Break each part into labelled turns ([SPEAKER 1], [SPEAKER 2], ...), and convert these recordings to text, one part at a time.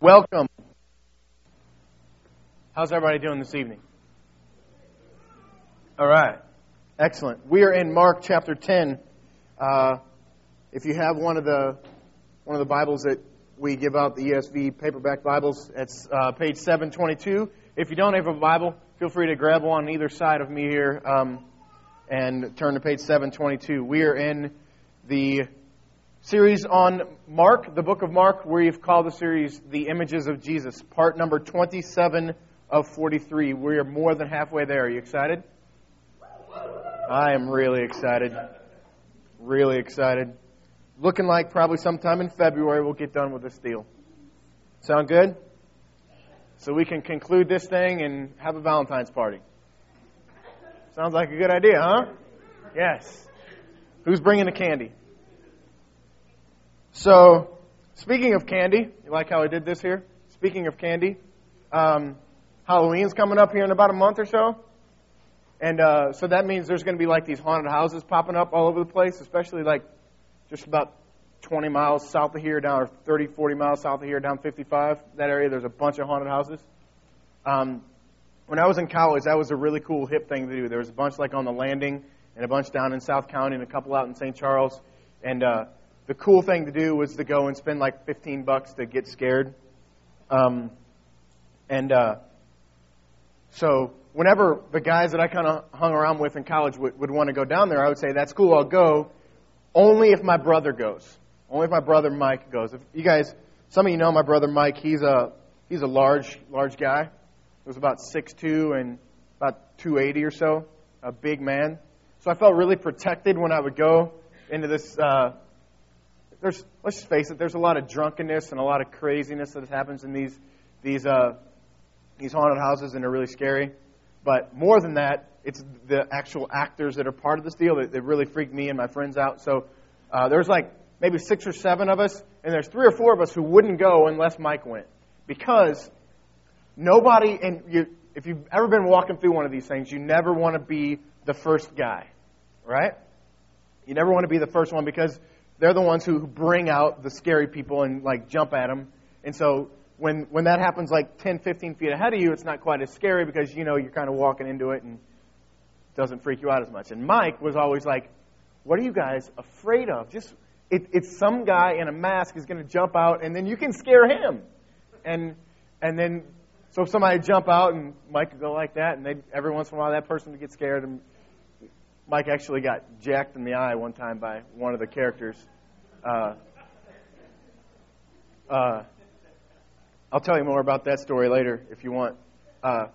[SPEAKER 1] Welcome. How's everybody doing this evening? All right. Excellent. We are in Mark chapter 10. Uh, if you have one of the one of the Bibles that we give out, the ESV paperback Bibles, it's uh, page 722. If you don't have a Bible, feel free to grab one on either side of me here um, and turn to page 722. We are in the series on Mark, the book of Mark, where we've called the series The Images of Jesus, part number 27 of 43. We are more than halfway there. Are you excited? I am really excited. Really excited. Looking like probably sometime in February we'll get done with this deal. Sound good? So we can conclude this thing and have a Valentine's party. Sounds like a good idea, huh? Yes. Who's bringing the candy? So, speaking of candy, you like how I did this here? Speaking of candy, um, Halloween's coming up here in about a month or so. And uh, so that means there's going to be like these haunted houses popping up all over the place, especially like just about 20 miles south of here, down or 30, 40 miles south of here, down 55. That area, there's a bunch of haunted houses. Um, when I was in college, that was a really cool, hip thing to do. There was a bunch like on the landing, and a bunch down in South County, and a couple out in St. Charles. And uh, the cool thing to do was to go and spend like 15 bucks to get scared. Um, and uh, so whenever the guys that I kind of hung around with in college would, would want to go down there, I would say, that's cool, I'll go, only if my brother goes. Only if my brother Mike goes. If you guys, some of you know my brother Mike, he's a, he's a large, large guy. He was about 6'2 and about 280 or so, a big man. So I felt really protected when I would go into this, uh, there's, let's just face it, there's a lot of drunkenness and a lot of craziness that happens in these, these, uh, these haunted houses, and they're really scary. But more than that, it's the actual actors that are part of this deal that, that really freaked me and my friends out. So uh, there's like maybe six or seven of us, and there's three or four of us who wouldn't go unless Mike went. Because nobody, and you, if you've ever been walking through one of these things, you never want to be the first guy, right? You never want to be the first one because they're the ones who bring out the scary people and like jump at them. And so when when that happens like 10, 15 feet ahead of you, it's not quite as scary because you know you're kind of walking into it and it doesn't freak you out as much. And Mike was always like, "What are you guys afraid of? Just it, it's some guy in a mask is going to jump out, and then you can scare him." And and then so if somebody jump out and Mike would go like that, and they every once in a while that person would get scared. And Mike actually got jacked in the eye one time by one of the characters. Uh, uh, I'll tell you more about that story later if you want. Uh,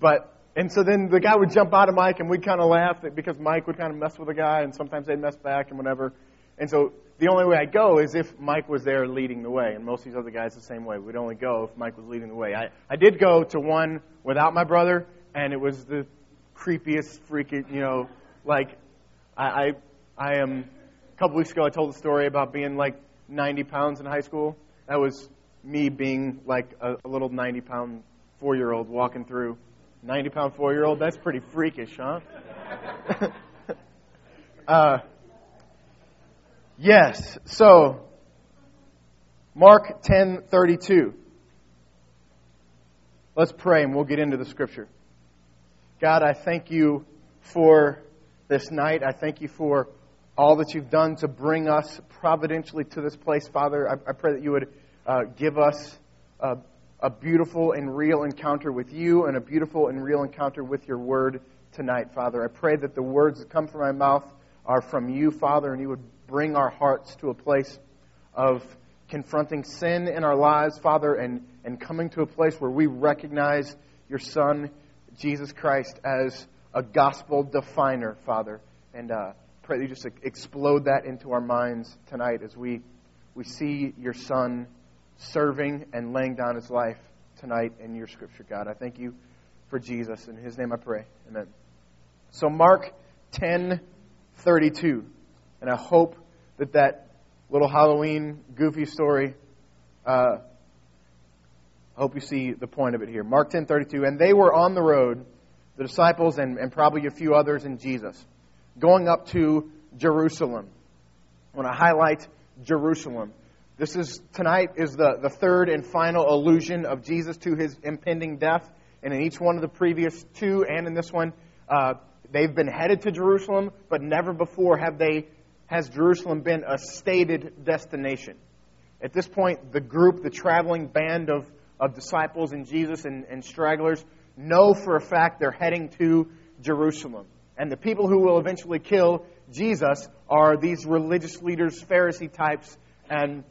[SPEAKER 1] but and so then the guy would jump out of Mike, and we'd kind of laugh because Mike would kind of mess with the guy, and sometimes they'd mess back and whatever. And so the only way I'd go is if Mike was there leading the way, and most of these other guys the same way. We'd only go if Mike was leading the way. I, I did go to one without my brother, and it was the creepiest, freaking, you know, like I I, I am. A couple weeks ago, I told a story about being like 90 pounds in high school. That was me being like a, a little 90 pound four year old walking through. 90 pound four year old? That's pretty freakish, huh? uh, yes, so Mark 10:32. Let's pray and we'll get into the scripture. God, I thank you for this night. I thank you for all that you've done to bring us providentially to this place, Father. I, I pray that you would uh, give us a, a beautiful and real encounter with you and a beautiful and real encounter with your word tonight, Father. I pray that the words that come from my mouth are from you, Father, and you would bring our hearts to a place of confronting sin in our lives, Father, and, and coming to a place where we recognize your Son, Jesus Christ, as a gospel definer, Father. And uh, pray that you just explode that into our minds tonight as we, we see your Son serving and laying down his life tonight in your scripture, God. I thank you for Jesus. In his name I pray. Amen. So Mark 10:32. And I hope that that little Halloween goofy story uh, I hope you see the point of it here. Mark 10:32 and they were on the road the disciples and, and probably a few others and Jesus going up to Jerusalem. I want to highlight Jerusalem This is tonight is the, the third and final allusion of Jesus to his impending death. And in each one of the previous two and in this one, uh, they've been headed to Jerusalem, but never before have they has Jerusalem been a stated destination. At this point, the group, the traveling band of, of disciples and Jesus and, and stragglers, know for a fact they're heading to Jerusalem. And the people who will eventually kill Jesus are these religious leaders, Pharisee types, and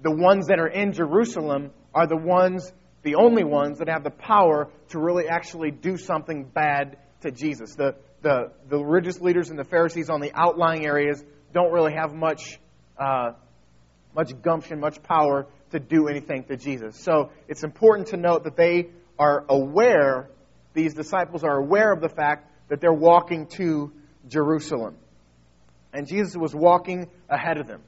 [SPEAKER 1] the ones that are in Jerusalem are the ones, the only ones that have the power to really actually do something bad to Jesus. The, the, the religious leaders and the Pharisees on the outlying areas don't really have much, uh, much gumption, much power to do anything to Jesus. So it's important to note that they are aware, these disciples are aware of the fact that they're walking to Jerusalem. And Jesus was walking ahead of them.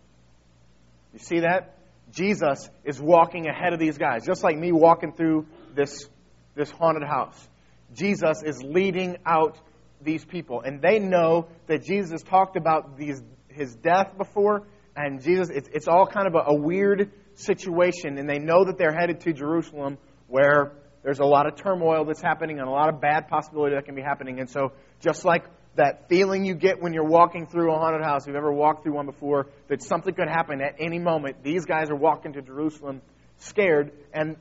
[SPEAKER 1] You see that? Jesus is walking ahead of these guys, just like me walking through this, this haunted house. Jesus is leading out these people. And they know that Jesus talked about these, his death before, and Jesus, it's, it's all kind of a, a weird situation, and they know that they're headed to Jerusalem where there's a lot of turmoil that's happening and a lot of bad possibility that can be happening. And so, just like that feeling you get when you're walking through a haunted house, if you've ever walked through one before, that something could happen at any moment, these guys are walking to Jerusalem scared. And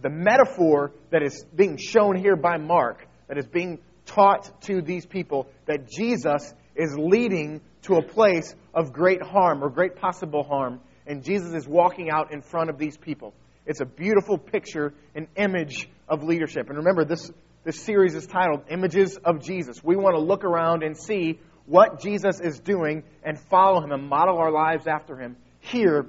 [SPEAKER 1] the metaphor that is being shown here by Mark, that is being taught to these people, that Jesus is leading to a place of great harm or great possible harm, and Jesus is walking out in front of these people. It's a beautiful picture, an image of leadership. And remember, this, this series is titled Images of Jesus. We want to look around and see what Jesus is doing and follow him and model our lives after him. Here,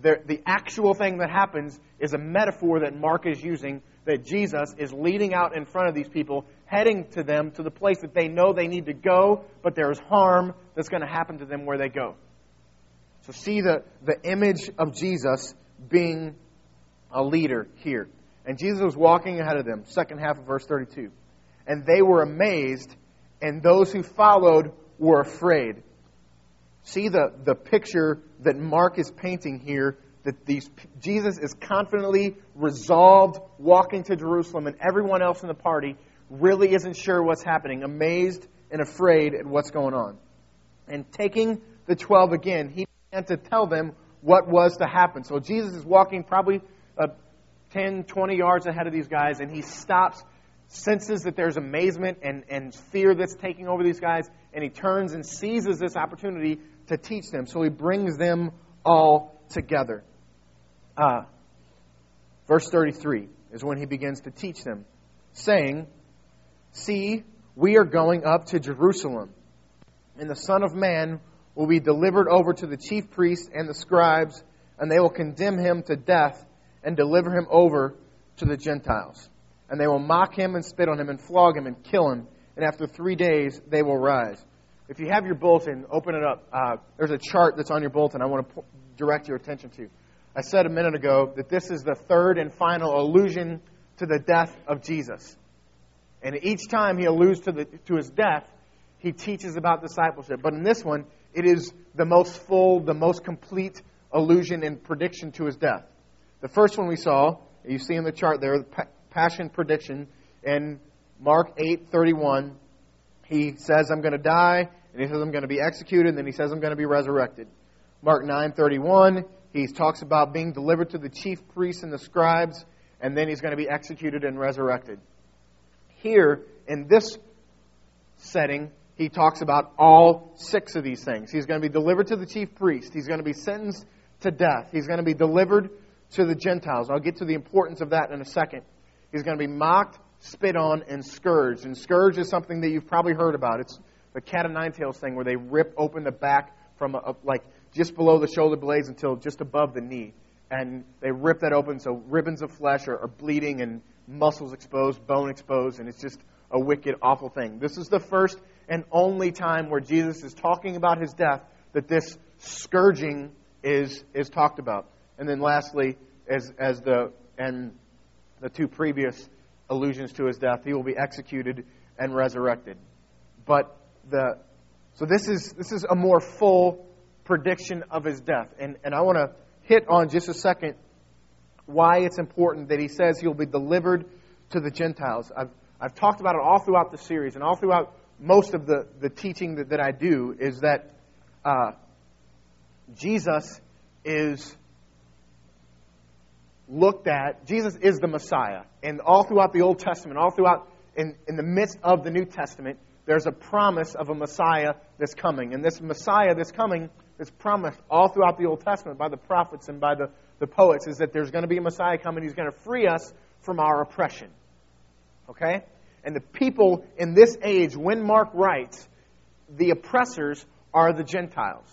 [SPEAKER 1] the, the actual thing that happens is a metaphor that Mark is using that Jesus is leading out in front of these people, heading to them to the place that they know they need to go, but there is harm that's going to happen to them where they go. So see the, the image of Jesus being a leader here. And Jesus was walking ahead of them, second half of verse 32. And they were amazed, and those who followed were afraid. See the, the picture that Mark is painting here that these, Jesus is confidently resolved walking to Jerusalem, and everyone else in the party really isn't sure what's happening, amazed and afraid at what's going on. And taking the 12 again, he began to tell them what was to happen. So Jesus is walking probably 10, 20 yards ahead of these guys, and he stops, senses that there's amazement and, and fear that's taking over these guys, and he turns and seizes this opportunity to teach them. So he brings them all together. Uh, verse 33 is when he begins to teach them, saying, See, we are going up to Jerusalem, and the Son of Man will be delivered over to the chief priests and the scribes, and they will condemn him to death and deliver him over to the Gentiles. And they will mock him and spit on him and flog him and kill him, and after three days they will rise. If you have your bulletin, open it up. Uh, there's a chart that's on your bulletin I want to direct your attention to. I said a minute ago that this is the third and final allusion to the death of Jesus. And each time he alludes to, the, to his death, he teaches about discipleship. But in this one, it is the most full, the most complete allusion and prediction to his death. The first one we saw, you see in the chart there, the passion prediction in Mark 8:31. He says, "I'm going to die," and he says, "I'm going to be executed," and then he says, "I'm going to be resurrected." Mark 9:31, he talks about being delivered to the chief priests and the scribes, and then he's going to be executed and resurrected. Here, in this setting, he talks about all six of these things. He's going to be delivered to the chief priest. He's going to be sentenced to death. He's going to be delivered to the Gentiles. I'll get to the importance of that in a second. He's going to be mocked, spit on, and scourged. And scourge is something that you've probably heard about. It's the cat of nine tails thing where they rip open the back from a, a, like just below the shoulder blades until just above the knee. And they rip that open so ribbons of flesh are, are bleeding and muscles exposed, bone exposed, and it's just a wicked, awful thing. This is the first and only time where Jesus is talking about his death that this scourging is, is talked about. And then lastly, as, as the, and the two previous allusions to his death, he will be executed and resurrected. But the, so this is, this is a more full prediction of his death. And, and I want to hit on just a second why it's important that he says he'll be delivered to the Gentiles. I've, I've talked about it all throughout the series and all throughout most of the, the teaching that, that I do is that uh, Jesus is looked at, Jesus is the Messiah. And all throughout the Old Testament, all throughout, in, in the midst of the New Testament, there's a promise of a Messiah that's coming. And this Messiah that's coming is promised all throughout the Old Testament by the prophets and by the, the poets, is that there's going to be a Messiah coming. He's going to free us from our oppression. Okay? And the people in this age, when Mark writes, the oppressors are the Gentiles.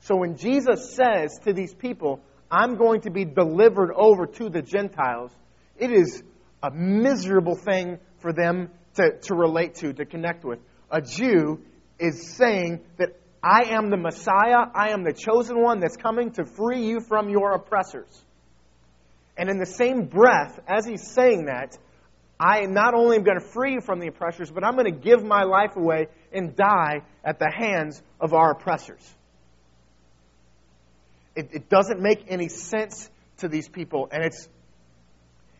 [SPEAKER 1] So when Jesus says to these people, I'm going to be delivered over to the Gentiles, it is a miserable thing for them to, to relate to, to connect with. A Jew is saying that I am the Messiah, I am the chosen one that's coming to free you from your oppressors. And in the same breath, as he's saying that, I not only am going to free you from the oppressors, but I'm going to give my life away and die at the hands of our oppressors. It, it doesn't make any sense to these people, and it's,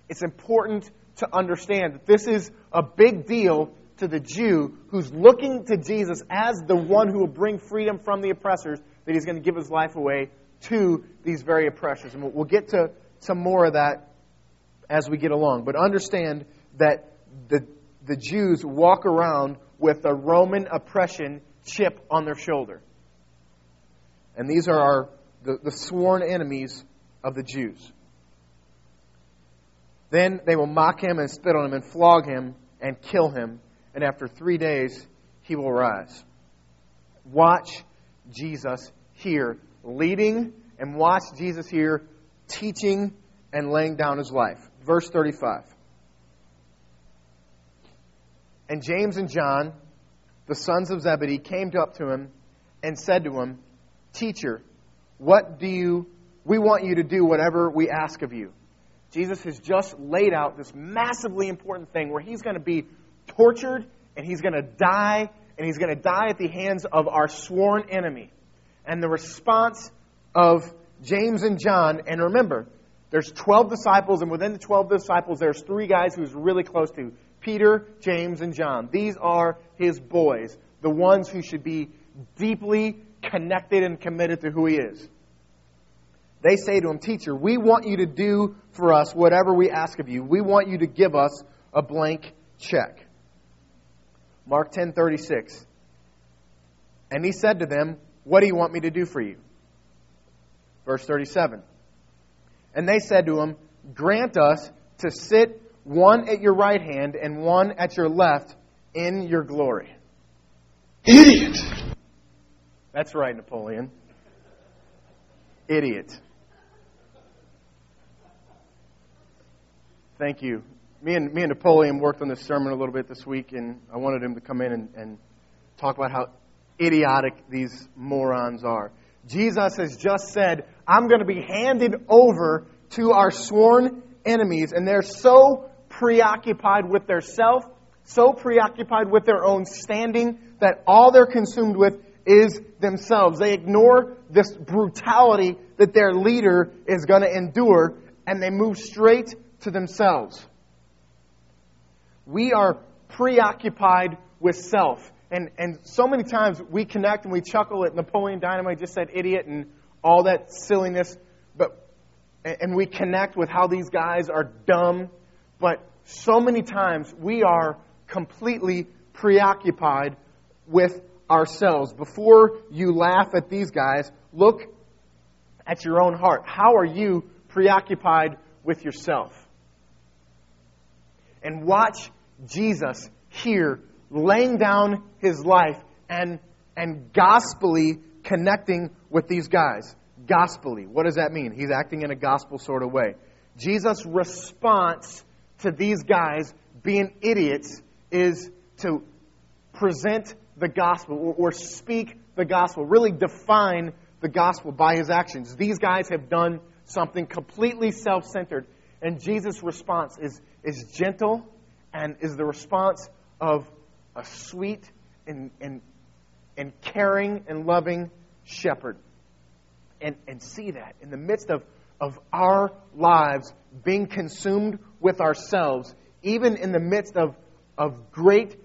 [SPEAKER 1] it's important to understand that this is a big deal to the Jew who's looking to Jesus as the one who will bring freedom from the oppressors, that he's going to give his life away to these very oppressors. And we'll get to some more of that as we get along. But understand that the, the Jews walk around with a Roman oppression chip on their shoulder. And these are our, the, the sworn enemies of the Jews. Then they will mock him and spit on him and flog him and kill him. And after three days, he will rise. Watch Jesus here leading and watch Jesus here teaching and laying down his life. Verse 35. And James and John, the sons of Zebedee, came up to him and said to him, Teacher, what do you we want you to do whatever we ask of you. Jesus has just laid out this massively important thing where he's going to be tortured and he's going to die and he's going to die at the hands of our sworn enemy. And the response of James and John, and remember, there's 12 disciples, and within the 12 disciples, there's three guys who's really close to Peter, James, and John. These are his boys, the ones who should be deeply connected and committed to who he is. They say to him, Teacher, we want you to do for us whatever we ask of you. We want you to give us a blank check. Mark 10:36. And he said to them, What do you want me to do for you? Verse 37. And they said to him, Grant us to sit one at your right hand and one at your left in your glory.
[SPEAKER 2] Idiot!
[SPEAKER 1] That's right, Napoleon. Idiot. Thank you. Me and, me and Napoleon worked on this sermon a little bit this week, and I wanted him to come in and, and talk about how idiotic these morons are. Jesus has just said, I'm going to be handed over to our sworn enemies, and they're so preoccupied with their self, so preoccupied with their own standing, that all they're consumed with is themselves. They ignore this brutality that their leader is going to endure, and they move straight to themselves. We are preoccupied with self. And, and so many times we connect and we chuckle at Napoleon Dynamite just said idiot and all that silliness, but and we connect with how these guys are dumb, but so many times we are completely preoccupied with ourselves. Before you laugh at these guys, look at your own heart. How are you preoccupied with yourself? And watch Jesus here laying down his life and, and gospelly connecting with these guys. Gospelly. What does that mean? He's acting in a gospel sort of way. Jesus' response to these guys being idiots is to present the gospel or, or speak the gospel, really define the gospel by his actions. These guys have done something completely self centered, and Jesus' response is, is gentle and is the response of a sweet and, and, and caring and loving shepherd. and, and see that in the midst of, of our lives being consumed with ourselves, even in the midst of, of great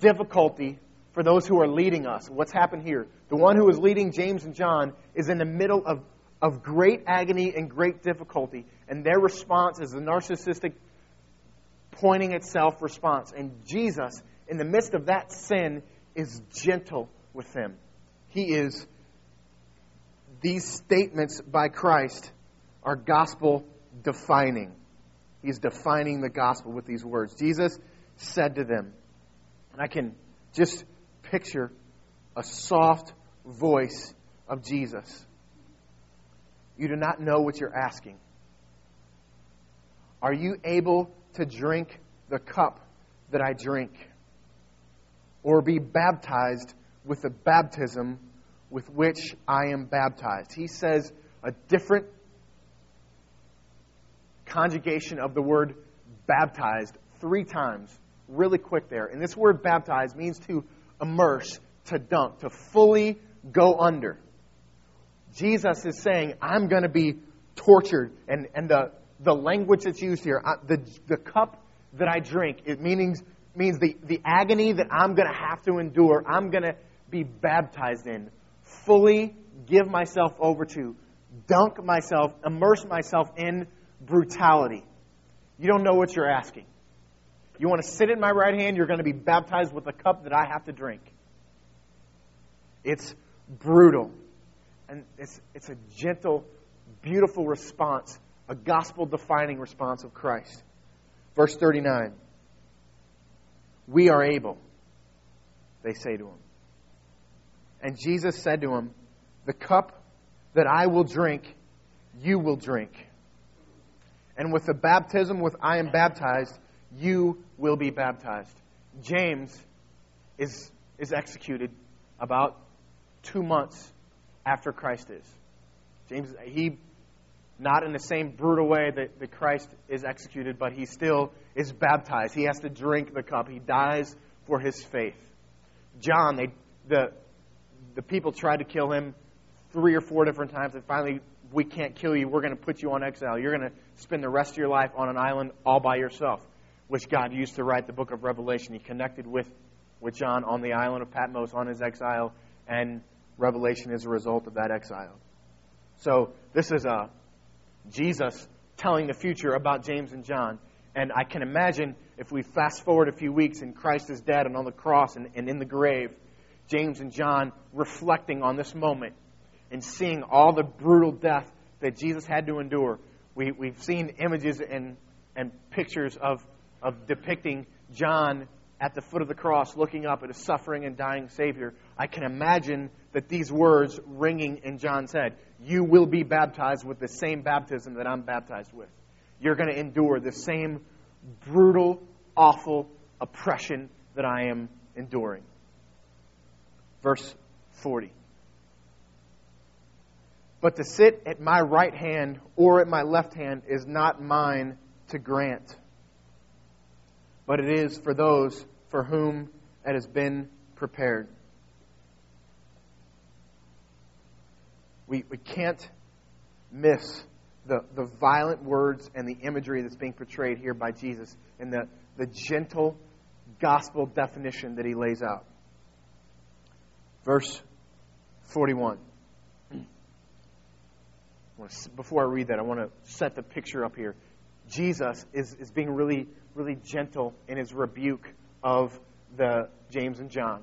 [SPEAKER 1] difficulty for those who are leading us. What's happened here? The one who is leading James and John is in the middle of, of great agony and great difficulty, and their response is a narcissistic, pointing at self response. And Jesus, in the midst of that sin, is gentle with them. He is, these statements by Christ are gospel defining. He's defining the gospel with these words. Jesus said to them, and I can just picture a soft voice of Jesus. You do not know what you're asking. Are you able to drink the cup that I drink? Or be baptized with the baptism with which I am baptized? He says a different conjugation of the word baptized three times, really quick there. And this word baptized means to immerse, to dunk, to fully go under. Jesus is saying, I'm going to be tortured. And, and the, the language that's used here, uh, the, the cup that I drink, it means, means the, the agony that I'm going to have to endure, I'm going to be baptized in, fully give myself over to, dunk myself, immerse myself in brutality. You don't know what you're asking. You want to sit at my right hand, you're going to be baptized with the cup that I have to drink. It's brutal. And it's, it's a gentle, beautiful response, a gospel defining response of Christ. Verse 39 We are able, they say to him. And Jesus said to him, The cup that I will drink, you will drink. And with the baptism with I am baptized, you will be baptized. James is, is executed about two months after Christ is. James, he, not in the same brutal way that, that Christ is executed, but he still is baptized. He has to drink the cup. He dies for his faith. John, they, the, the people tried to kill him three or four different times, and finally, we can't kill you. We're going to put you on exile. You're going to spend the rest of your life on an island all by yourself which God used to write the book of Revelation. He connected with, with John on the island of Patmos on his exile, and Revelation is a result of that exile. So this is a uh, Jesus telling the future about James and John. And I can imagine if we fast forward a few weeks and Christ is dead and on the cross and, and in the grave, James and John reflecting on this moment and seeing all the brutal death that Jesus had to endure. We, we've seen images and, and pictures of of depicting John at the foot of the cross looking up at a suffering and dying Savior, I can imagine that these words ringing in John's head You will be baptized with the same baptism that I'm baptized with. You're going to endure the same brutal, awful oppression that I am enduring. Verse 40. But to sit at my right hand or at my left hand is not mine to grant but it is for those for whom it has been prepared. We, we can't miss the, the violent words and the imagery that's being portrayed here by Jesus and the, the gentle gospel definition that he lays out. Verse 41. Before I read that, I want to set the picture up here. Jesus is, is being really really gentle in his rebuke of the James and John.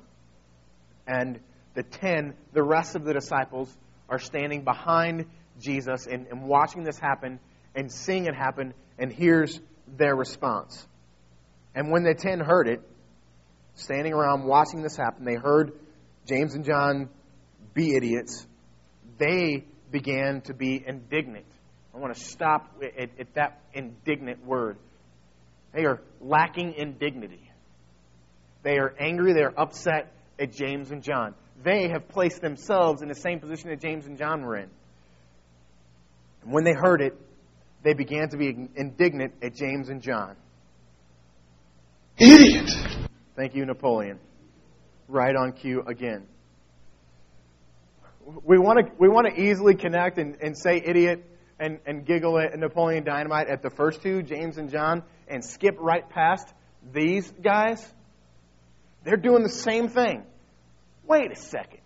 [SPEAKER 1] And the ten, the rest of the disciples, are standing behind Jesus and, and watching this happen and seeing it happen, and here's their response. And when the ten heard it, standing around watching this happen, they heard James and John be idiots. They began to be indignant. I want to stop at, at that indignant word. They are lacking in dignity. They are angry, they are upset at James and John. They have placed themselves in the same position that James and John were in. And when they heard it, they began to be indignant at James and John.
[SPEAKER 2] Idiot!
[SPEAKER 1] Thank you, Napoleon. Right on cue again. we want to we want to easily connect and, and say idiot and, and giggle at Napoleon Dynamite at the first two, James and John, and skip right past these guys. They're doing the same thing. Wait a second.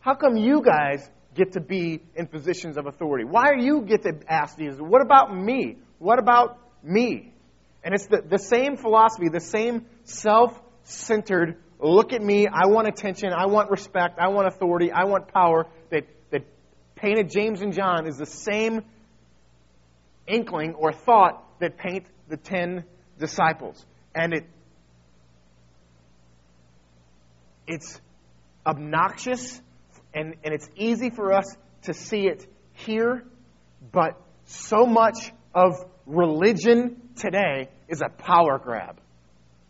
[SPEAKER 1] How come you guys get to be in positions of authority? Why do you get to ask these? What about me? What about me? And it's the, the same philosophy, the same self centered look at me, I want attention, I want respect, I want authority, I want power that, that painted James and John is the same inkling or thought that paint the ten disciples. And it it's obnoxious and, and it's easy for us to see it here, but so much of religion today is a power grab.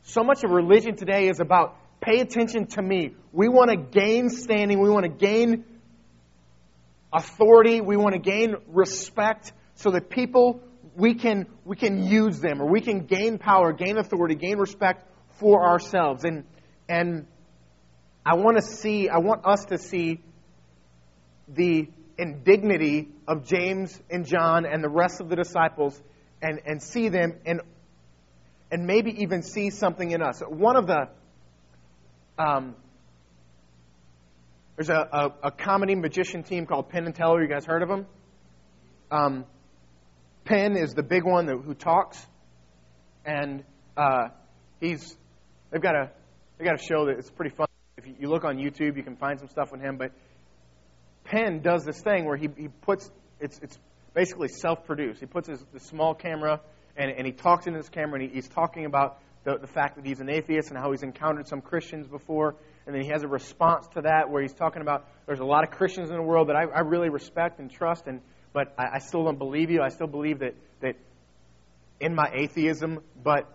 [SPEAKER 1] So much of religion today is about pay attention to me. We want to gain standing, we want to gain authority, we want to gain respect so that people we can we can use them or we can gain power, gain authority, gain respect for ourselves. And and I want to see I want us to see the indignity of James and John and the rest of the disciples and, and see them and and maybe even see something in us. One of the um, there's a, a, a, comedy magician team called Penn and Teller. You guys heard of them? Um, Penn is the big one that, who talks, and uh, he's they've got a they got a show that it's pretty fun. If you, look on YouTube, you can find some stuff with him. But Penn does this thing where he, he puts it's it's basically self-produced. He puts his, this small camera and, and he talks into this camera and he, he's talking about the, the fact that he's an atheist and how he's encountered some Christians before. And then he has a response to that where he's talking about there's a lot of Christians in the world that I, I really respect and trust, and but I, I still don't believe you. I still believe that, that in my atheism, but,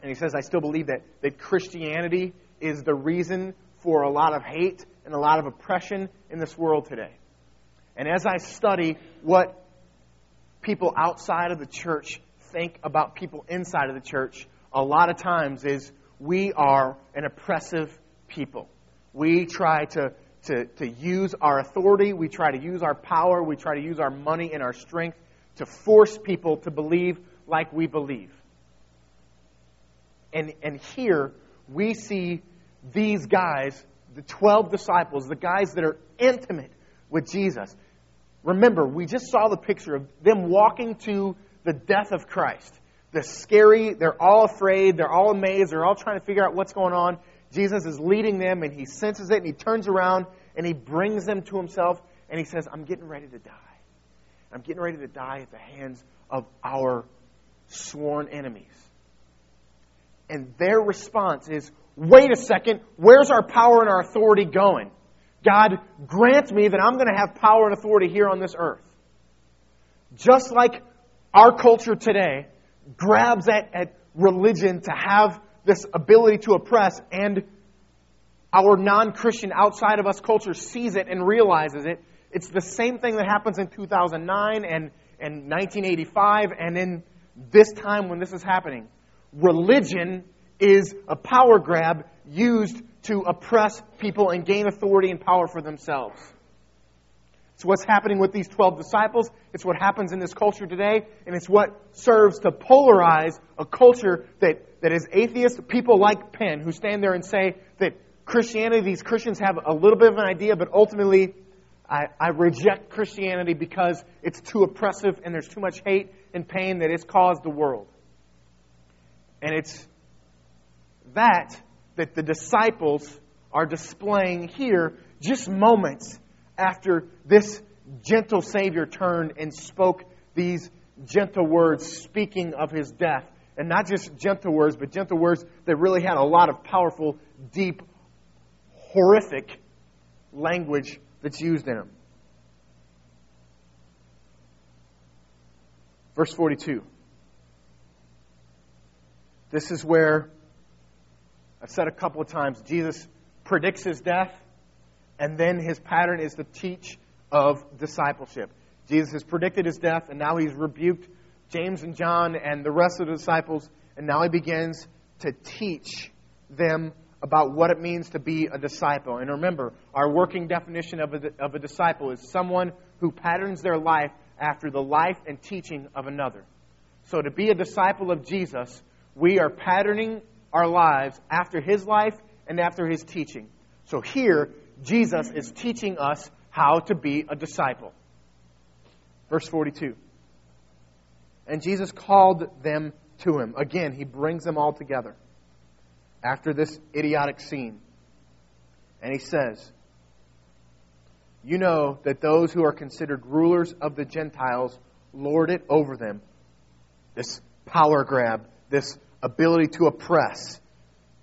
[SPEAKER 1] and he says, I still believe that, that Christianity is the reason for a lot of hate and a lot of oppression in this world today. And as I study what people outside of the church think about people inside of the church, a lot of times is we are an oppressive people. We try to, to, to use our authority, we try to use our power, we try to use our money and our strength to force people to believe like we believe. And, and here we see these guys, the 12 disciples, the guys that are intimate with Jesus. Remember, we just saw the picture of them walking to the death of Christ the scary, they're all afraid, they're all amazed, they're all trying to figure out what's going on. Jesus is leading them and he senses it and he turns around and he brings them to himself and he says, I'm getting ready to die. I'm getting ready to die at the hands of our sworn enemies. And their response is, wait a second, where's our power and our authority going? God, grant me that I'm going to have power and authority here on this earth. Just like our culture today, grabs at, at religion to have this ability to oppress, and our non Christian outside of us culture sees it and realizes it. It's the same thing that happens in 2009 and, and 1985 and in this time when this is happening. Religion is a power grab used to oppress people and gain authority and power for themselves. It's what's happening with these 12 disciples. It's what happens in this culture today. And it's what serves to polarize a culture that, that is atheist. People like Penn who stand there and say that Christianity, these Christians have a little bit of an idea, but ultimately I, I reject Christianity because it's too oppressive and there's too much hate and pain that it's caused the world. And it's that that the disciples are displaying here just moments after this gentle Savior turned and spoke these gentle words, speaking of his death. And not just gentle words, but gentle words that really had a lot of powerful, deep, horrific language that's used in them. Verse 42. This is where I've said a couple of times Jesus predicts his death and then his pattern is to teach of discipleship. Jesus has predicted his death, and now he's rebuked James and John and the rest of the disciples, and now he begins to teach them about what it means to be a disciple. And remember, our working definition of a, of a disciple is someone who patterns their life after the life and teaching of another. So to be a disciple of Jesus, we are patterning our lives after his life and after his teaching. So here, Jesus is teaching us how to be a disciple. Verse 42. And Jesus called them to him. Again, he brings them all together after this idiotic scene. And he says, You know that those who are considered rulers of the Gentiles lord it over them. This power grab, this ability to oppress.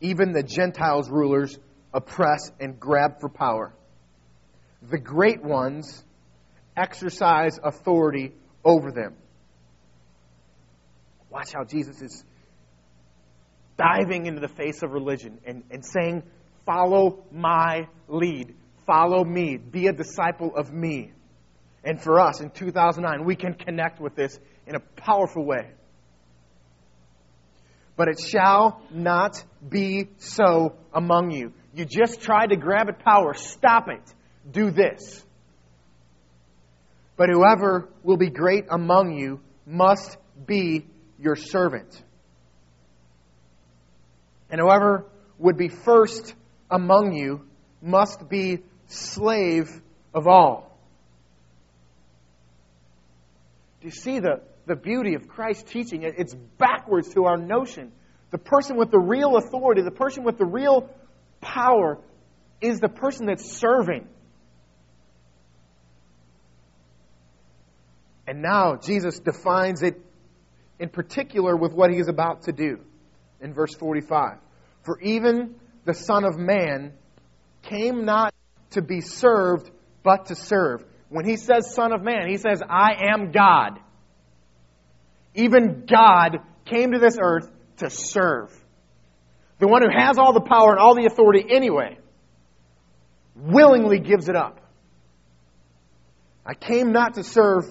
[SPEAKER 1] Even the Gentiles' rulers oppress and grab for power. The great ones exercise authority over them. Watch how Jesus is diving into the face of religion and, and saying, Follow my lead. Follow me. Be a disciple of me. And for us in 2009, we can connect with this in a powerful way. But it shall not be so among you. You just tried to grab at power. Stop it. Do this. But whoever will be great among you must be your servant. And whoever would be first among you must be slave of all. Do you see the, the beauty of Christ's teaching? It's backwards to our notion. The person with the real authority, the person with the real power, is the person that's serving. And now Jesus defines it in particular with what he is about to do in verse 45. For even the Son of Man came not to be served, but to serve. When he says Son of Man, he says, I am God. Even God came to this earth to serve. The one who has all the power and all the authority anyway willingly gives it up. I came not to serve,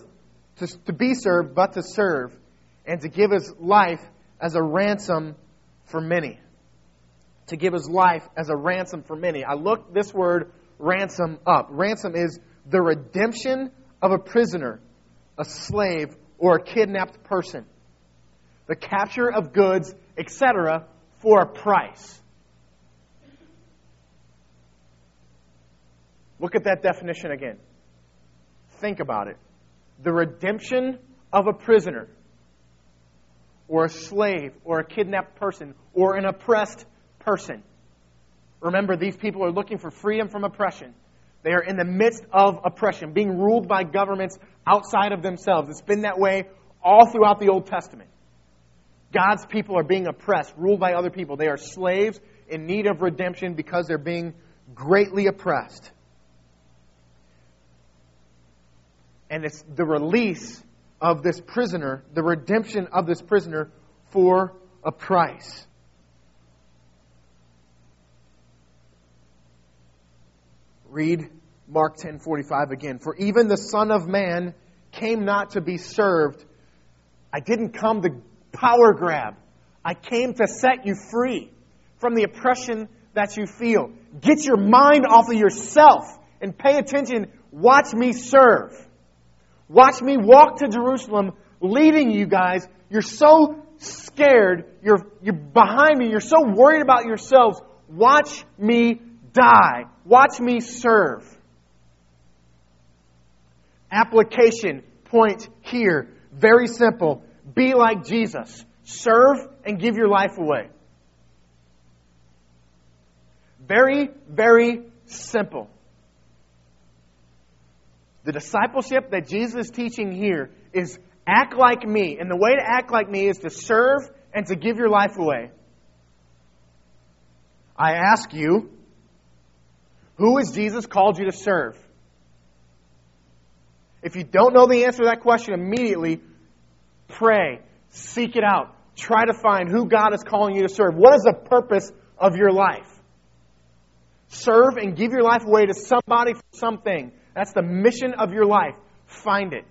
[SPEAKER 1] to, to be served, but to serve, and to give his life as a ransom for many. To give his life as a ransom for many. I looked this word ransom up. Ransom is the redemption of a prisoner, a slave, or a kidnapped person. The capture of goods, etc., for a price. Look at that definition again. Think about it. The redemption of a prisoner or a slave or a kidnapped person or an oppressed person. Remember, these people are looking for freedom from oppression. They are in the midst of oppression, being ruled by governments outside of themselves. It's been that way all throughout the Old Testament. God's people are being oppressed, ruled by other people. They are slaves in need of redemption because they're being greatly oppressed. And it's the release of this prisoner, the redemption of this prisoner for a price. Read Mark 10:45 again. For even the son of man came not to be served. I didn't come to power grab. I came to set you free from the oppression that you feel. Get your mind off of yourself and pay attention. Watch me serve. Watch me walk to Jerusalem leading you guys. You're so scared. You're, you're behind me. You're so worried about yourselves. Watch me die. Watch me serve. Application point here. Very simple. Be like Jesus. Serve and give your life away. Very, very simple. The discipleship that Jesus is teaching here is act like me. And the way to act like me is to serve and to give your life away. I ask you, who has Jesus called you to serve? If you don't know the answer to that question immediately, pray, seek it out, try to find who God is calling you to serve. What is the purpose of your life? Serve and give your life away to somebody for something. That's the mission of your life. Find it.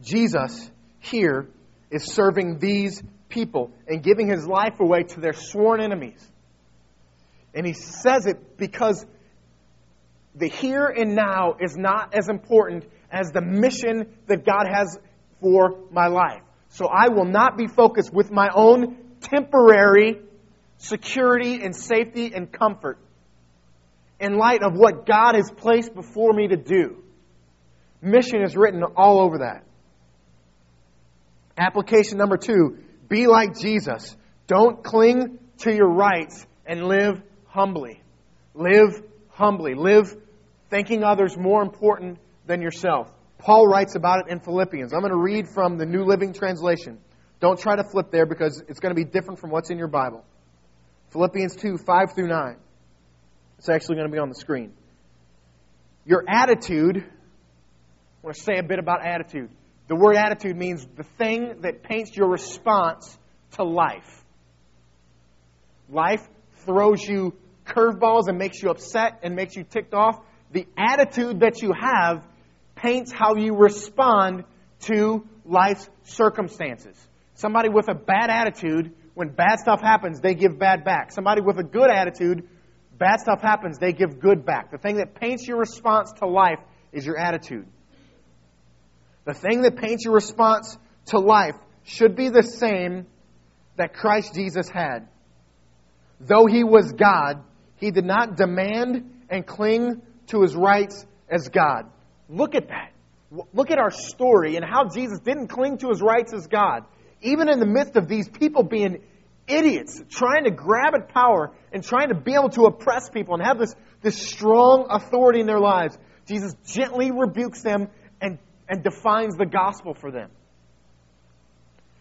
[SPEAKER 1] Jesus here is serving these people and giving his life away to their sworn enemies. And he says it because the here and now is not as important as the mission that God has for my life. So I will not be focused with my own temporary security and safety and comfort in light of what God has placed before me to do. Mission is written all over that. Application number two be like Jesus. Don't cling to your rights and live humbly. Live humbly. Live thinking others more important than yourself. Paul writes about it in Philippians. I'm going to read from the New Living Translation. Don't try to flip there because it's going to be different from what's in your Bible. Philippians 2, 5 through 9. It's actually going to be on the screen. Your attitude, I want to say a bit about attitude. The word attitude means the thing that paints your response to life. Life throws you curveballs and makes you upset and makes you ticked off. The attitude that you have paints how you respond to life's circumstances. Somebody with a bad attitude, when bad stuff happens, they give bad back. Somebody with a good attitude, bad stuff happens, they give good back. The thing that paints your response to life is your attitude. The thing that paints your response to life should be the same that Christ Jesus had. Though he was God, he did not demand and cling to his rights as God. Look at that. Look at our story and how Jesus didn't cling to his rights as God. Even in the midst of these people being idiots, trying to grab at power and trying to be able to oppress people and have this, this strong authority in their lives, Jesus gently rebukes them and, defines the gospel for them.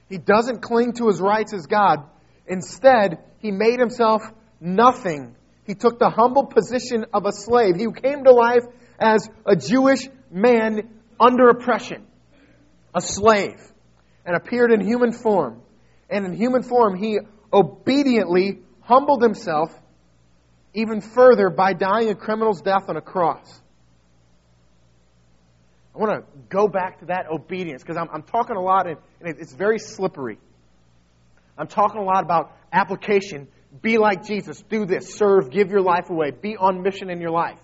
[SPEAKER 1] He doesn't cling to his rights as God. Instead, he made himself nothing. He took the humble position of a slave. He came to life as a Jewish man under oppression, a slave, and appeared in human form. And in human form, he obediently humbled himself even further by dying a criminal's death on a cross. I want to go back to that obedience because I'm, I'm, talking a lot and, and it's very slippery. I'm talking a lot about application. Be like Jesus. Do this. Serve. Give your life away. Be on mission in your life.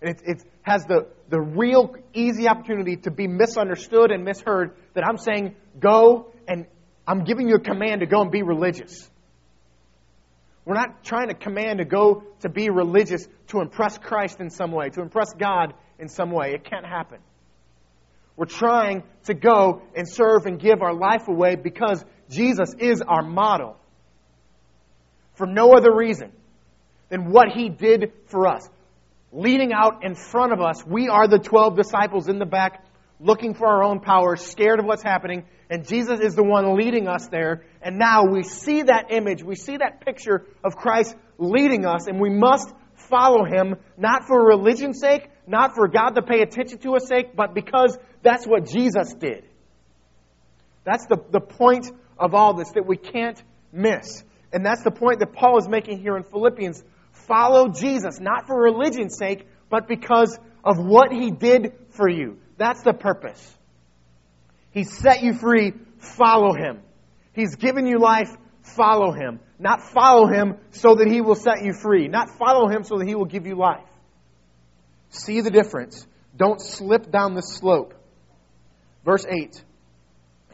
[SPEAKER 1] And it, it has the, the real easy opportunity to be misunderstood and misheard that I'm saying, go and I'm giving you a command to go and be religious. We're not trying to command to go to be religious to impress Christ in some way, to impress God in some way. It can't happen. We're trying to go and serve and give our life away because Jesus is our model. For no other reason than what he did for us leading out in front of us. We are the 12 disciples in the back, looking for our own power, scared of what's happening, and Jesus is the one leading us there. And now we see that image, we see that picture of Christ leading us, and we must follow him, not for religion's sake, not for God to pay attention to us sake, but because that's what Jesus did. That's the, the point of all this that we can't miss. And that's the point that Paul is making here in Philippians follow Jesus, not for religion's sake, but because of what he did for you. That's the purpose. He set you free, follow him. He's given you life, follow him. Not follow him so that he will set you free. Not follow him so that he will give you life. See the difference. Don't slip down the slope. Verse 8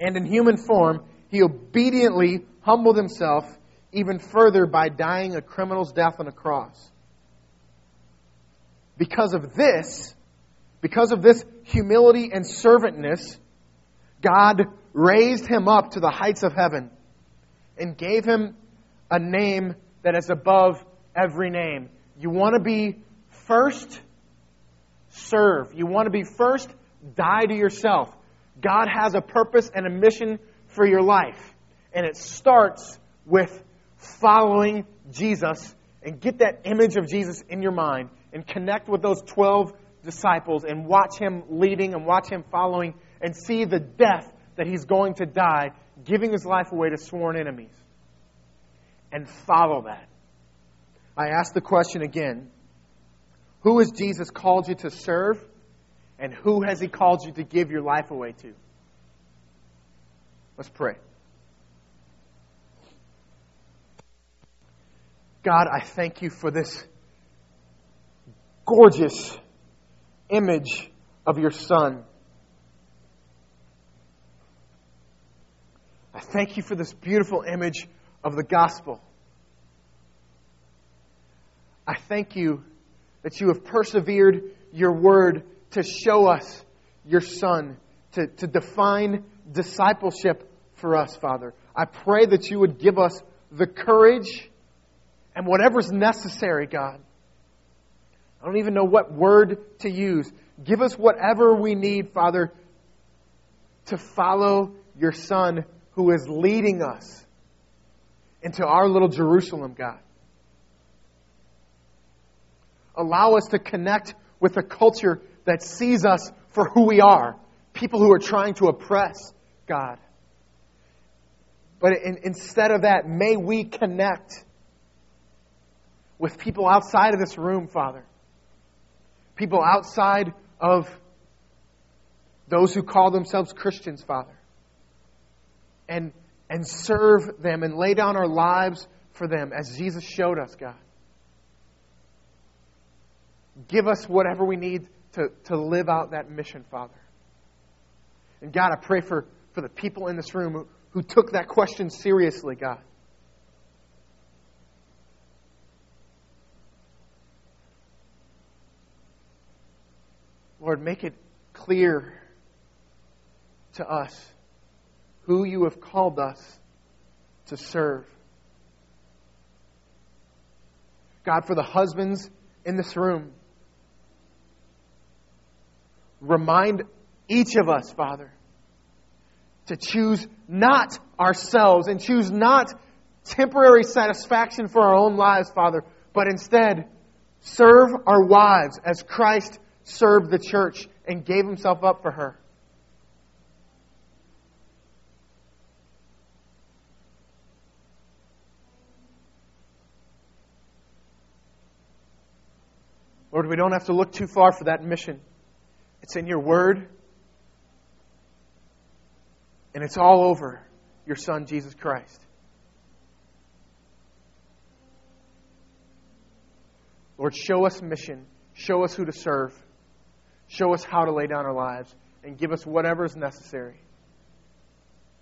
[SPEAKER 1] And in human form, he obediently humbled himself even further by dying a criminal's death on a cross. Because of this, because of this humility and servantness, God raised him up to the heights of heaven and gave him a name that is above every name. You want to be first? Serve. You want to be first? Die to yourself. God has a purpose and a mission for your life. And it starts with following Jesus and get that image of Jesus in your mind and connect with those 12 disciples and watch him leading and watch him following and see the death that he's going to die, giving his life away to sworn enemies. And follow that. I ask the question again Who has Jesus called you to serve? And who has he called you to give your life away to? Let's pray. God, I thank you for this gorgeous image of your Son. I thank you for this beautiful image of the gospel. I thank you that you have persevered your word to show us your Son, to, to define discipleship for us, Father. I pray that you would give us the courage and whatever's necessary, God. I don't even know what word to use. Give us whatever we need, Father, to follow your Son who is leading us into our little Jerusalem, God. Allow us to connect with a culture that sees us for who we are people who are trying to oppress God. But in, instead of that, may we connect with people outside of this room, Father. People outside of those who call themselves Christians, Father. And, and serve them and lay down our lives for them as Jesus showed us, God. Give us whatever we need to, to live out that mission, Father. And God, I pray for, for the people in this room who, who took that question seriously, God. Lord, make it clear to us who you have called us to serve. God, for the husbands in this room, remind each of us, Father, to choose not ourselves and choose not temporary satisfaction for our own lives, Father, but instead serve our wives as Christ served the church and gave himself up for her. Lord, we don't have to look too far for that mission. It's in your word, and it's all over your Son, Jesus Christ. Lord, show us mission. Show us who to serve. Show us how to lay down our lives. And give us whatever is necessary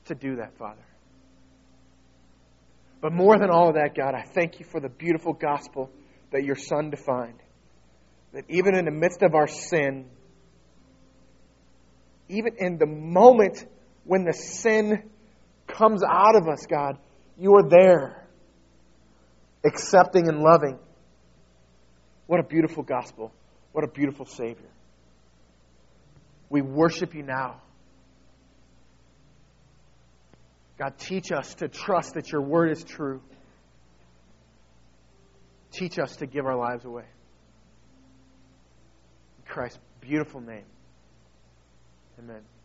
[SPEAKER 1] to do that, Father. But more than all of that, God, I thank you for the beautiful gospel that your Son defined. That even in the midst of our sin, even in the moment when the sin comes out of us, God, you are there, accepting and loving. What a beautiful gospel. What a beautiful Savior. We worship you now. God, teach us to trust that your word is true. Teach us to give our lives away. In Christ's beautiful name. Amen.